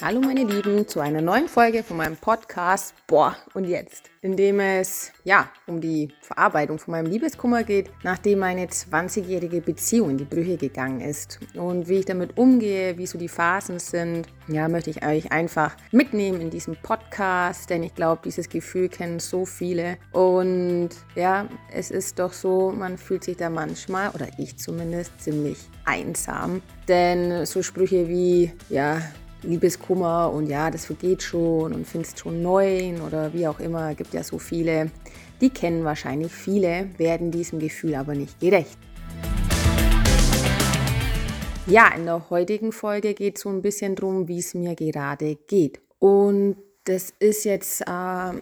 Hallo meine Lieben zu einer neuen Folge von meinem Podcast Boah und jetzt, in dem es ja um die Verarbeitung von meinem Liebeskummer geht, nachdem meine 20-jährige Beziehung in die Brüche gegangen ist. Und wie ich damit umgehe, wie so die Phasen sind. Ja, möchte ich euch einfach mitnehmen in diesem Podcast, denn ich glaube, dieses Gefühl kennen so viele. Und ja, es ist doch so, man fühlt sich da manchmal oder ich zumindest ziemlich einsam, denn so Sprüche wie ja Liebeskummer und ja, das vergeht schon und findest schon neuen oder wie auch immer. Gibt ja so viele, die kennen wahrscheinlich viele, werden diesem Gefühl aber nicht gerecht. Ja, in der heutigen Folge geht es so ein bisschen darum, wie es mir gerade geht. Und das ist jetzt, äh,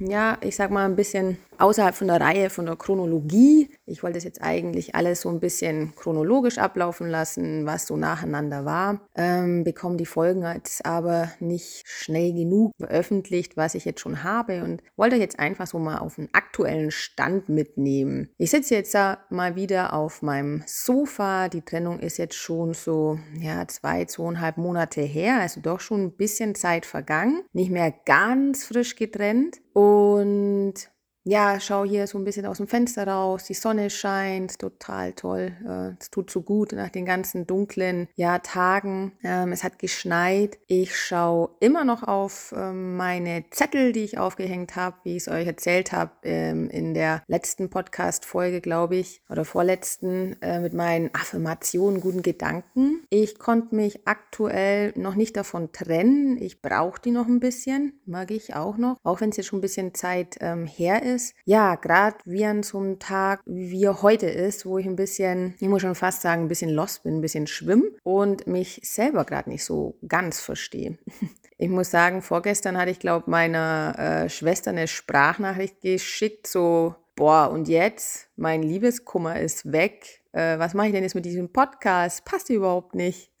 ja, ich sag mal ein bisschen außerhalb von der Reihe, von der Chronologie. Ich wollte es jetzt eigentlich alles so ein bisschen chronologisch ablaufen lassen, was so nacheinander war. Ähm, bekomme die Folgen jetzt aber nicht schnell genug veröffentlicht, was ich jetzt schon habe und wollte jetzt einfach so mal auf einen aktuellen Stand mitnehmen. Ich sitze jetzt mal wieder auf meinem Sofa. Die Trennung ist jetzt schon so, ja, zwei, zweieinhalb Monate her, also doch schon ein bisschen Zeit vergangen. Nicht mehr ganz frisch getrennt. Und ja, schau hier so ein bisschen aus dem Fenster raus, die Sonne scheint, total toll. Äh, es tut so gut nach den ganzen dunklen ja, Tagen. Ähm, es hat geschneit. Ich schaue immer noch auf ähm, meine Zettel, die ich aufgehängt habe, wie ich es euch erzählt habe ähm, in der letzten Podcast-Folge, glaube ich, oder vorletzten, äh, mit meinen Affirmationen, guten Gedanken. Ich konnte mich aktuell noch nicht davon trennen. Ich brauche die noch ein bisschen, mag ich auch noch, auch wenn es jetzt schon ein bisschen Zeit her ist ist. Ja, gerade wie an so einem Tag, wie heute ist, wo ich ein bisschen, ich muss schon fast sagen, ein bisschen lost bin, ein bisschen schwimm und mich selber gerade nicht so ganz verstehe. Ich muss sagen, vorgestern hatte ich, glaube meiner äh, Schwester eine Sprachnachricht geschickt, so, boah, und jetzt, mein Liebeskummer ist weg. Äh, was mache ich denn jetzt mit diesem Podcast? Passt überhaupt nicht.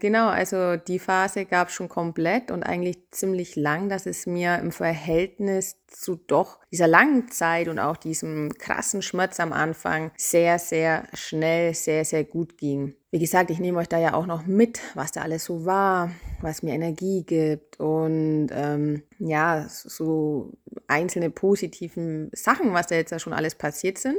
Genau, also die Phase gab es schon komplett und eigentlich ziemlich lang, dass es mir im Verhältnis zu doch dieser langen Zeit und auch diesem krassen Schmerz am Anfang sehr, sehr schnell, sehr, sehr gut ging. Wie gesagt, ich nehme euch da ja auch noch mit, was da alles so war, was mir Energie gibt und ähm, ja, so einzelne positiven Sachen, was da jetzt ja schon alles passiert sind.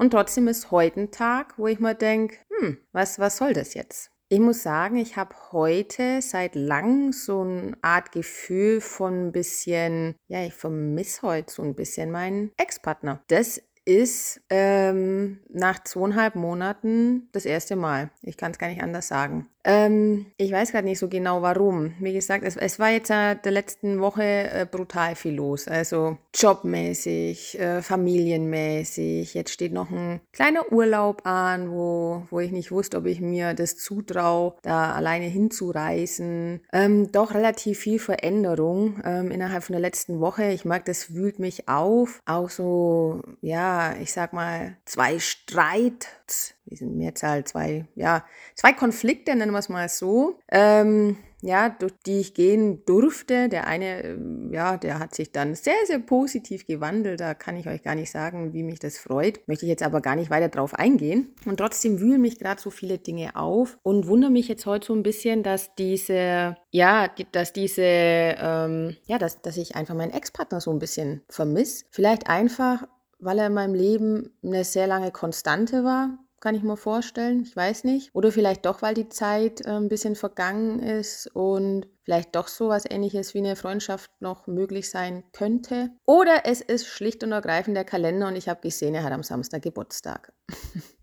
Und trotzdem ist heute ein Tag, wo ich mir denke, hm, was, was soll das jetzt? Ich muss sagen, ich habe heute seit langem so eine Art Gefühl von ein bisschen, ja, ich vermisse heute so ein bisschen meinen Ex-Partner. Das ist ähm, nach zweieinhalb Monaten das erste Mal. Ich kann es gar nicht anders sagen. Ähm, ich weiß gerade nicht so genau warum. Wie gesagt, es, es war jetzt äh, der letzten Woche äh, brutal viel los. Also jobmäßig, äh, familienmäßig. Jetzt steht noch ein kleiner Urlaub an, wo, wo ich nicht wusste, ob ich mir das zutraue, da alleine hinzureisen. Ähm, doch relativ viel Veränderung ähm, innerhalb von der letzten Woche. Ich mag, das wühlt mich auf. Auch so, ja, ich sag mal, zwei Streit die sind Mehrzahl, zwei, ja, zwei Konflikte, nennen wir es mal so, ähm, ja, durch die ich gehen durfte. Der eine, ähm, ja, der hat sich dann sehr, sehr positiv gewandelt. Da kann ich euch gar nicht sagen, wie mich das freut. Möchte ich jetzt aber gar nicht weiter drauf eingehen. Und trotzdem wühlen mich gerade so viele Dinge auf und wundere mich jetzt heute so ein bisschen, dass diese, ja, dass diese, ähm, ja, dass, dass ich einfach meinen Ex-Partner so ein bisschen vermisse. Vielleicht einfach, weil er in meinem Leben eine sehr lange Konstante war kann ich mir vorstellen. Ich weiß nicht. Oder vielleicht doch, weil die Zeit äh, ein bisschen vergangen ist und vielleicht doch so was ähnliches wie eine Freundschaft noch möglich sein könnte. Oder es ist schlicht und ergreifend der Kalender und ich habe gesehen, er hat am Samstag Geburtstag.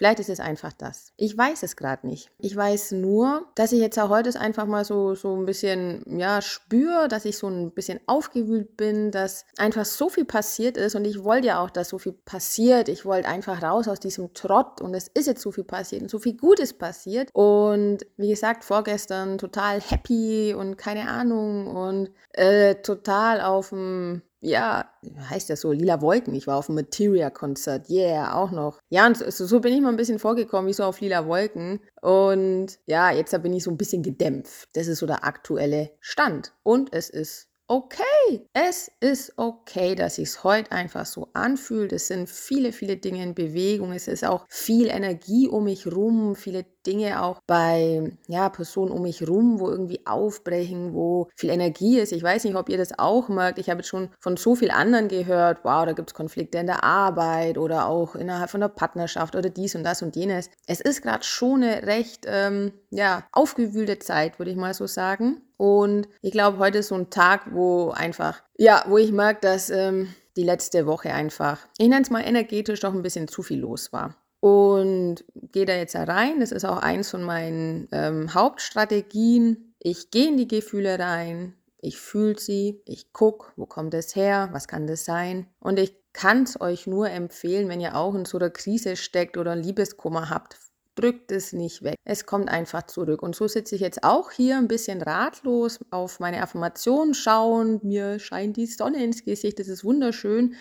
Vielleicht ist es einfach das. Ich weiß es gerade nicht. Ich weiß nur, dass ich jetzt auch heute einfach mal so, so ein bisschen, ja, spüre, dass ich so ein bisschen aufgewühlt bin, dass einfach so viel passiert ist und ich wollte ja auch, dass so viel passiert. Ich wollte einfach raus aus diesem Trott und es ist jetzt so viel passiert und so viel Gutes passiert. Und wie gesagt, vorgestern total happy und keine Ahnung und äh, total auf dem ja, heißt das so, lila Wolken. Ich war auf dem Materia-Konzert. Yeah, auch noch. Ja, und so, so, bin ich mal ein bisschen vorgekommen, wie so auf lila Wolken. Und ja, jetzt bin ich so ein bisschen gedämpft. Das ist so der aktuelle Stand. Und es ist okay. Es ist okay, dass sich es heute einfach so anfühlt. Es sind viele, viele Dinge in Bewegung. Es ist auch viel Energie um mich rum, viele Dinge auch bei ja, Personen um mich rum, wo irgendwie aufbrechen, wo viel Energie ist. Ich weiß nicht, ob ihr das auch merkt. Ich habe jetzt schon von so vielen anderen gehört, wow, da gibt es Konflikte in der Arbeit oder auch innerhalb von der Partnerschaft oder dies und das und jenes. Es ist gerade schon eine recht ähm, ja, aufgewühlte Zeit, würde ich mal so sagen. Und ich glaube, heute ist so ein Tag, wo einfach, ja, wo ich merke, dass ähm, die letzte Woche einfach, ich nenne es mal energetisch, doch ein bisschen zu viel los war. Und gehe da jetzt rein. Das ist auch eins von meinen ähm, Hauptstrategien. Ich gehe in die Gefühle rein, ich fühle sie, ich gucke, wo kommt es her, was kann das sein. Und ich kann es euch nur empfehlen, wenn ihr auch in so einer Krise steckt oder Liebeskummer habt, drückt es nicht weg. Es kommt einfach zurück. Und so sitze ich jetzt auch hier ein bisschen ratlos auf meine Affirmationen schauen. Mir scheint die Sonne ins Gesicht. Das ist wunderschön.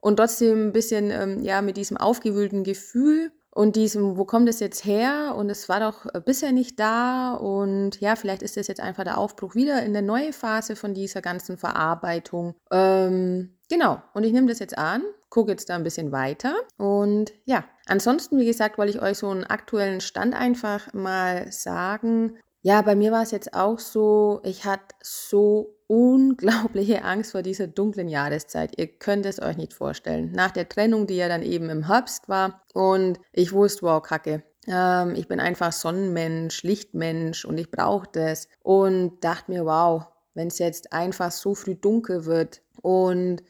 Und trotzdem ein bisschen, ähm, ja, mit diesem aufgewühlten Gefühl und diesem, wo kommt es jetzt her? Und es war doch äh, bisher nicht da. Und ja, vielleicht ist das jetzt einfach der Aufbruch wieder in der neue Phase von dieser ganzen Verarbeitung. Ähm, genau. Und ich nehme das jetzt an, gucke jetzt da ein bisschen weiter. Und ja, ansonsten, wie gesagt, wollte ich euch so einen aktuellen Stand einfach mal sagen. Ja, bei mir war es jetzt auch so, ich hatte so unglaubliche Angst vor dieser dunklen Jahreszeit. Ihr könnt es euch nicht vorstellen. Nach der Trennung, die ja dann eben im Herbst war und ich wusste, wow, kacke. Ähm, ich bin einfach Sonnenmensch, Lichtmensch und ich brauche das. Und dachte mir, wow, wenn es jetzt einfach so früh dunkel wird und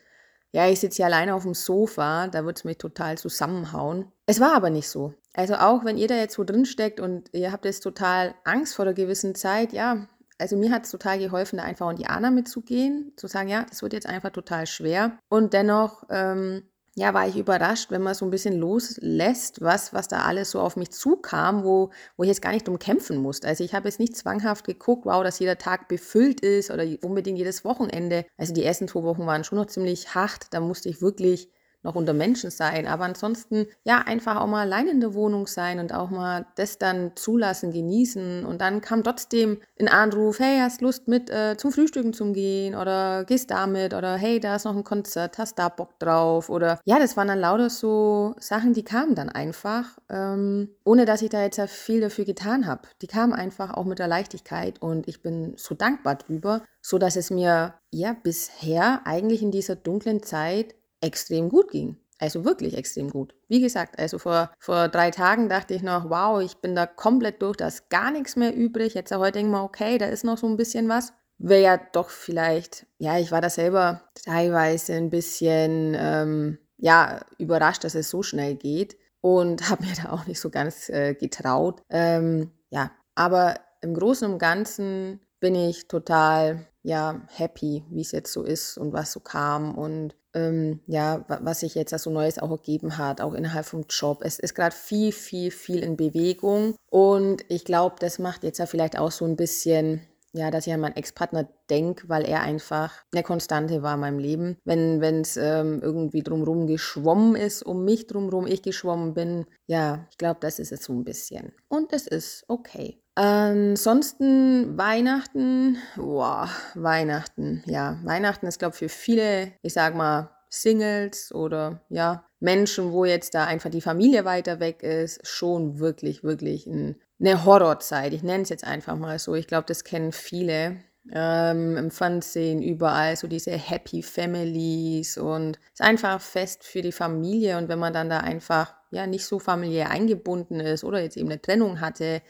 ja, ich sitze hier alleine auf dem Sofa, da wird es mich total zusammenhauen. Es war aber nicht so. Also auch wenn ihr da jetzt so drin steckt und ihr habt jetzt total Angst vor einer gewissen Zeit, ja, also mir hat es total geholfen, da einfach in die Anna mitzugehen, zu sagen, ja, das wird jetzt einfach total schwer. Und dennoch, ähm, ja, war ich überrascht, wenn man so ein bisschen loslässt, was, was da alles so auf mich zukam, wo, wo ich jetzt gar nicht drum kämpfen musste. Also ich habe jetzt nicht zwanghaft geguckt, wow, dass jeder Tag befüllt ist oder unbedingt jedes Wochenende. Also die ersten zwei Wochen waren schon noch ziemlich hart. Da musste ich wirklich noch unter Menschen sein. Aber ansonsten, ja, einfach auch mal allein in der Wohnung sein und auch mal das dann zulassen, genießen. Und dann kam trotzdem ein Anruf, hey, hast Lust mit äh, zum Frühstücken zu gehen oder gehst damit oder hey, da ist noch ein Konzert, hast da Bock drauf oder ja, das waren dann lauter so Sachen, die kamen dann einfach, ähm, ohne dass ich da jetzt viel dafür getan habe. Die kamen einfach auch mit der Leichtigkeit und ich bin so dankbar drüber, so dass es mir ja bisher eigentlich in dieser dunklen Zeit extrem gut ging. Also wirklich extrem gut. Wie gesagt, also vor, vor drei Tagen dachte ich noch, wow, ich bin da komplett durch, da ist gar nichts mehr übrig. Jetzt heute denke ich mal, okay, da ist noch so ein bisschen was. Wäre ja doch vielleicht, ja, ich war da selber teilweise ein bisschen, ähm, ja, überrascht, dass es so schnell geht und habe mir da auch nicht so ganz äh, getraut. Ähm, ja, aber im Großen und Ganzen bin ich total ja, happy, wie es jetzt so ist und was so kam und ähm, ja, was sich jetzt so Neues auch ergeben hat, auch innerhalb vom Job. Es ist gerade viel, viel, viel in Bewegung und ich glaube, das macht jetzt ja vielleicht auch so ein bisschen ja, dass ich an meinen Ex-Partner denke, weil er einfach eine Konstante war in meinem Leben. Wenn es ähm, irgendwie drumherum geschwommen ist, um mich drumherum ich geschwommen bin, ja, ich glaube, das ist es so ein bisschen. Und es ist okay. Ansonsten Weihnachten, boah, Weihnachten, ja, Weihnachten ist, glaube ich, für viele, ich sag mal, Singles oder ja, Menschen, wo jetzt da einfach die Familie weiter weg ist, schon wirklich, wirklich ein, eine Horrorzeit. Ich nenne es jetzt einfach mal so. Ich glaube, das kennen viele. Ähm, im Fernsehen überall so diese Happy Families und es ist einfach fest für die Familie und wenn man dann da einfach ja nicht so familiär eingebunden ist oder jetzt eben eine Trennung hatte,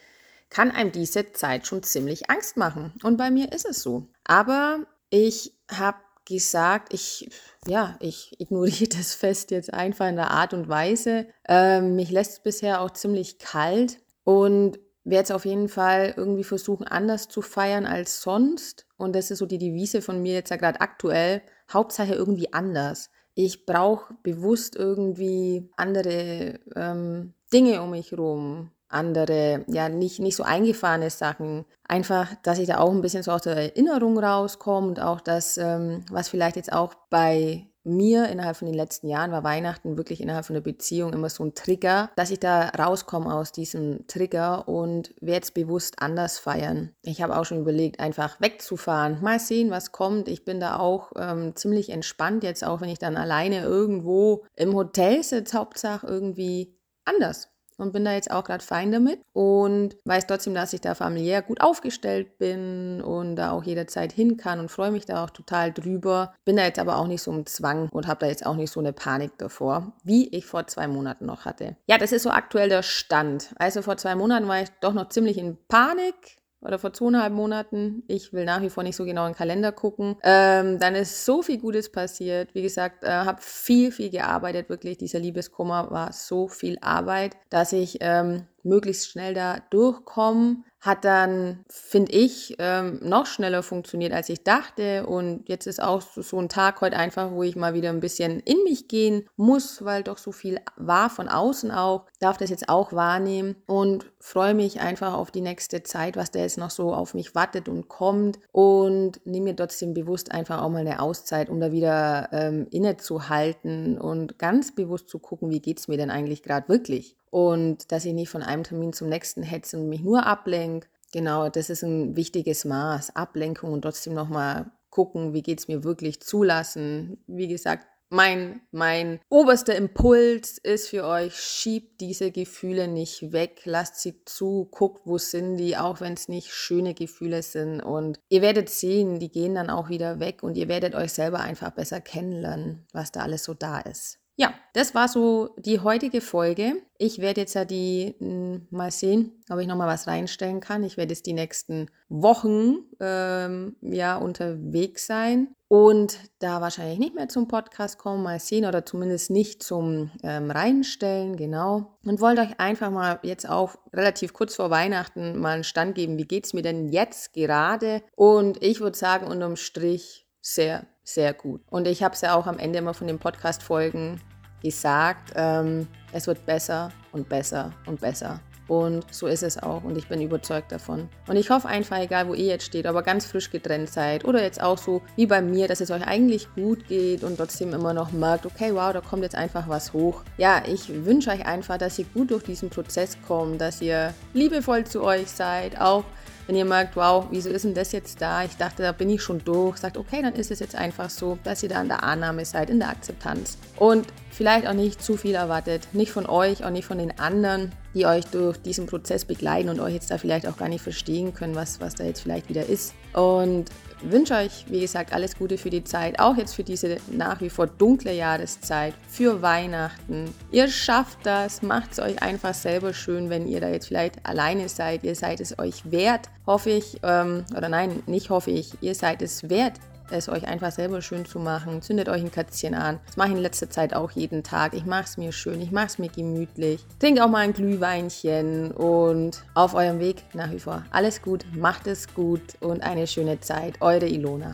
kann einem diese Zeit schon ziemlich Angst machen. Und bei mir ist es so. Aber ich habe gesagt, ich, ja, ich ignoriere das Fest jetzt einfach in der Art und Weise. Ähm, mich lässt es bisher auch ziemlich kalt und werde es auf jeden Fall irgendwie versuchen, anders zu feiern als sonst. Und das ist so die Devise von mir jetzt ja gerade aktuell. Hauptsache irgendwie anders. Ich brauche bewusst irgendwie andere ähm, Dinge um mich herum andere, ja, nicht, nicht so eingefahrene Sachen. Einfach, dass ich da auch ein bisschen so aus der Erinnerung rauskomme und auch das, ähm, was vielleicht jetzt auch bei mir innerhalb von den letzten Jahren war Weihnachten wirklich innerhalb von der Beziehung immer so ein Trigger, dass ich da rauskomme aus diesem Trigger und werde jetzt bewusst anders feiern. Ich habe auch schon überlegt, einfach wegzufahren, mal sehen, was kommt. Ich bin da auch ähm, ziemlich entspannt jetzt, auch wenn ich dann alleine irgendwo im Hotel sitze, Hauptsache irgendwie anders und bin da jetzt auch gerade fein damit und weiß trotzdem, dass ich da familiär gut aufgestellt bin und da auch jederzeit hin kann und freue mich da auch total drüber. Bin da jetzt aber auch nicht so im Zwang und habe da jetzt auch nicht so eine Panik davor, wie ich vor zwei Monaten noch hatte. Ja, das ist so aktuell der Stand. Also vor zwei Monaten war ich doch noch ziemlich in Panik oder vor zweieinhalb Monaten. Ich will nach wie vor nicht so genau in den Kalender gucken. Ähm, dann ist so viel Gutes passiert. Wie gesagt, äh, habe viel, viel gearbeitet. Wirklich, dieser Liebeskummer war so viel Arbeit, dass ich ähm, möglichst schnell da durchkomme hat dann, finde ich, ähm, noch schneller funktioniert, als ich dachte. Und jetzt ist auch so, ein Tag heute einfach, wo ich mal wieder ein bisschen in mich gehen muss, weil doch so viel war von außen auch. Darf das jetzt auch wahrnehmen und freue mich einfach auf die nächste Zeit, was da jetzt noch so auf mich wartet und kommt. Und nehme mir trotzdem bewusst einfach auch mal eine Auszeit, um da wieder ähm, innezuhalten und ganz bewusst zu gucken, wie geht es mir denn eigentlich gerade wirklich und dass ich nicht von einem Termin zum nächsten hetze und mich nur ablenke. Genau, das ist ein wichtiges Maß. Ablenkung und trotzdem nochmal gucken, wie geht es mir wirklich zulassen. Wie gesagt, mein, mein oberster Impuls ist für euch, schiebt diese Gefühle nicht weg, lasst sie zu, guckt, wo sind die, auch wenn es nicht schöne Gefühle sind. Und ihr werdet sehen, die gehen dann auch wieder weg und ihr werdet euch selber einfach besser kennenlernen, was da alles so da ist. Ja, das war so die heutige Folge. Ich werde jetzt ja die hm, mal sehen, ob ich nochmal was reinstellen kann. Ich werde jetzt die nächsten Wochen ähm, ja unterwegs sein und da wahrscheinlich nicht mehr zum Podcast kommen, mal sehen oder zumindest nicht zum ähm, Reinstellen, genau. Und wollte euch einfach mal jetzt auch relativ kurz vor Weihnachten mal einen Stand geben, wie geht es mir denn jetzt gerade? Und ich würde sagen, unterm Strich sehr, sehr gut. Und ich habe es ja auch am Ende immer von den Podcast-Folgen gesagt, ähm, es wird besser und besser und besser. Und so ist es auch und ich bin überzeugt davon. Und ich hoffe einfach, egal wo ihr jetzt steht, aber ganz frisch getrennt seid oder jetzt auch so wie bei mir, dass es euch eigentlich gut geht und trotzdem immer noch merkt, okay, wow, da kommt jetzt einfach was hoch. Ja, ich wünsche euch einfach, dass ihr gut durch diesen Prozess kommt, dass ihr liebevoll zu euch seid, auch wenn ihr merkt, wow, wieso ist denn das jetzt da? Ich dachte, da bin ich schon durch. Sagt, okay, dann ist es jetzt einfach so, dass ihr da in der Annahme seid, in der Akzeptanz. Und vielleicht auch nicht zu viel erwartet. Nicht von euch, auch nicht von den anderen, die euch durch diesen Prozess begleiten und euch jetzt da vielleicht auch gar nicht verstehen können, was, was da jetzt vielleicht wieder ist. Und wünsche euch, wie gesagt, alles Gute für die Zeit, auch jetzt für diese nach wie vor dunkle Jahreszeit, für Weihnachten. Ihr schafft das, macht es euch einfach selber schön, wenn ihr da jetzt vielleicht alleine seid. Ihr seid es euch wert, hoffe ich, ähm, oder nein, nicht hoffe ich, ihr seid es wert, es euch einfach selber schön zu machen. Zündet euch ein Kätzchen an. Das mache ich in letzter Zeit auch jeden Tag. Ich mache es mir schön, ich mache es mir gemütlich. Trinkt auch mal ein Glühweinchen und auf eurem Weg nach wie vor alles gut, macht es gut und eine schöne Zeit. Eure Ilona.